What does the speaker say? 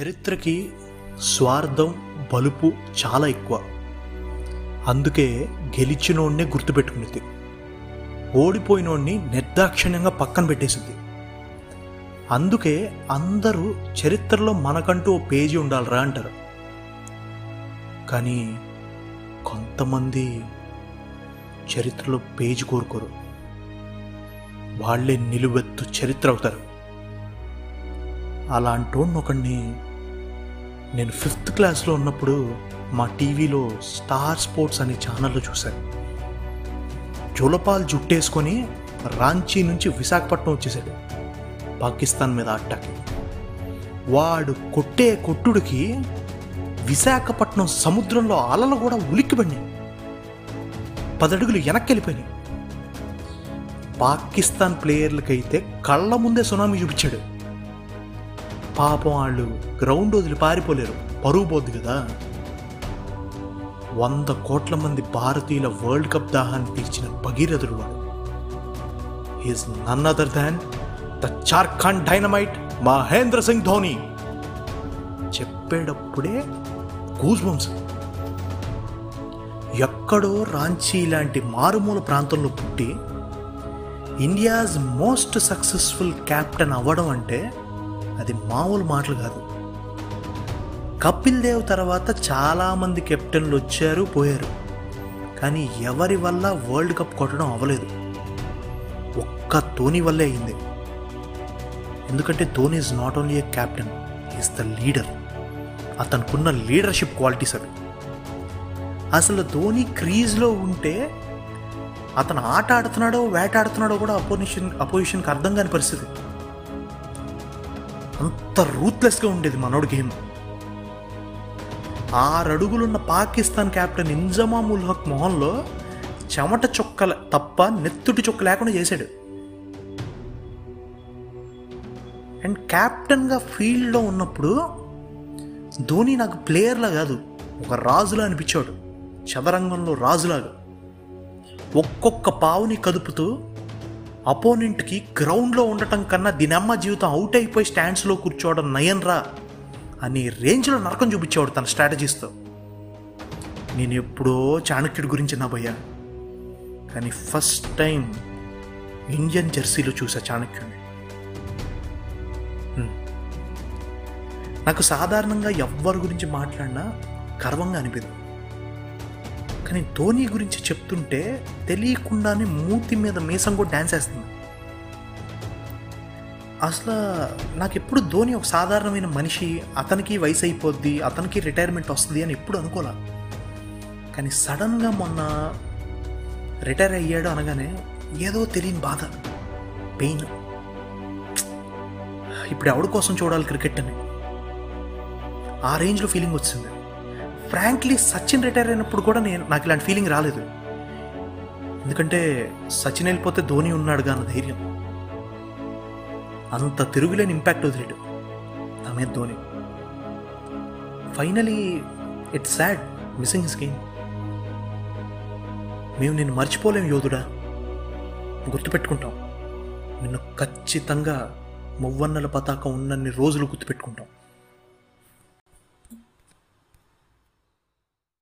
చరిత్రకి స్వార్థం బలుపు చాలా ఎక్కువ. అందుకే గెలిచినోడినే గుర్తుపెట్టుకునేది. ఓడిపోయినోడిని నిర్దాక్షిణ్యంగా పక్కన పెట్టేసింది. అందుకే అందరూ చరిత్రలో మనకంటూ ఓ పేజీ ఉండాలిరా అంటారు. కానీ కొంతమంది చరిత్రలో పేజీ కోరుకోరు. వాళ్ళే నిలువెత్తు చరిత్ర అవుతారు. అలాంటోడిని ఒకడిని నేను ఫిఫ్త్ క్లాస్లో ఉన్నప్పుడు మా టీవీలో స్టార్ స్పోర్ట్స్ అనే ఛానల్లో చూశాను. జోలపాల్ జుట్టేసుకొని రాంచీ నుంచి విశాఖపట్నం వచ్చేసాడు పాకిస్తాన్ మీద అట్టాకి వాడు కొట్టే కొట్టుడికి విశాఖపట్నం సముద్రంలో అలలు కూడా ఉలిక్కిపడినాయి. పదడుగులు వెనక్కి వెళ్ళిపోయినాయి పాకిస్తాన్ ప్లేయర్లకైతే కళ్ళ ముందే సునామీ చూపించాడు. పాపం వాళ్ళు గ్రౌండ్ వదిలి పారిపోలేరు. పరువు పోద్ది కదా. వంద కోట్ల మంది భారతీయుల వరల్డ్ కప్ దాహాన్ని తీర్చిన భగీరథుడు వాడు. He's none other than the Jharkhand dynamite Mahendra Singh Dhoni చెప్పేటప్పుడే goose ఎక్కడో రాంచీ లాంటి మారుమూల ప్రాంతంలో పుట్టి ఇండియాస్ మోస్ట్ సక్సెస్ఫుల్ క్యాప్టెన్ అవ్వడం అంటే అది మామూలు మాటలు కాదు. కపిల్ దేవ్ తర్వాత చాలామంది కెప్టెన్లు వచ్చారు పోయారు. కానీ ఎవరి వల్ల వరల్డ్ కప్ కొట్టడం అవ్వలేదు. ఒక్క ధోని వల్లే అయింది. ఎందుకంటే Dhoni is not only a captain is the leader అతనుకున్న leadership qualities అవి. అసలు ధోని క్రీజ్లో ఉంటే అతను ఆట ఆడుతున్నాడో వేటాడుతున్నాడో కూడా అపోజిషన్ అపోజిషన్కి అర్థం కాని పరిస్థితి. అంత రూత్లెస్గా ఉండేది మనోడు గేమ్. ఆరు అడుగులున్న పాకిస్తాన్ క్యాప్టెన్ ఇంజమాముల్ హక్ మొహంలో చెమట చొక్కల తప్ప నెత్తుటి చొక్క లేకుండా చేశాడు. అండ్ క్యాప్టెన్గా ఫీల్డ్లో ఉన్నప్పుడు ధోని నాకు ప్లేయర్లా కాదు ఒక రాజులా అనిపించాడు చదరంగంలో రాజులాగా. ఒక్కొక్క పావుని కదుపుతూ అపోనెంట్కి గ్రౌండ్లో ఉండటం కన్నా దీనమ్మ జీవితం అవుట్ అయిపోయి స్టాండ్స్లో కూర్చోవడం నయన్రా అని రేంజ్లో నరకం చూపించేవాడు తన స్ట్రాటజీస్తో. నేను ఎప్పుడో చాణక్యుడి గురించి నా భయ్యా కానీ ఫస్ట్ టైం ఇండియన్ జెర్సీలో చూసా చాణక్యుడిని. నాకు సాధారణంగా ఎవ్వరి గురించి మాట్లాడినా గర్వంగా అనిపించింది కానీ ధోని గురించి చెప్తుంటే తెలియకుండానే మూతి మీద మీసం కూడా డ్యాన్స్ వేస్తుంది అసలు నాకు ఎప్పుడు ధోని ఒక సాధారణమైన మనిషి అతనికి వయసు అయిపోద్ది అతనికి రిటైర్మెంట్ వస్తుంది అని ఎప్పుడు అనుకోలే. కానీ సడన్గా మొన్న రిటైర్ అయ్యాడు అనగానే ఏదో తెలియని బాధ పెయిన్ ఇప్పుడు ఎవడి కోసం చూడాలి క్రికెట్ అని? ఆ రేంజ్లో ఫీలింగ్ వచ్చింది. ఫ్రాంక్లీ సచిన్ రిటైర్ అయినప్పుడు కూడా నేను నాకు ఇలాంటి ఫీలింగ్ రాలేదు. ఎందుకంటే సచిన్ వెళ్ళిపోతే ధోని ఉన్నాడుగా అన్న ధైర్యం. అంత తిరుగులేని ఇంపాక్ట్ వదిలేడు. నా Dhoni. Finally it's sad missing his game మేము నిన్ను మర్చిపోలేం యోధుడా. గుర్తుపెట్టుకుంటాం. నిన్ను ఖచ్చితంగా మువ్వన్నెల పతాకం ఉన్నన్ని రోజులు గుర్తుపెట్టుకుంటాం.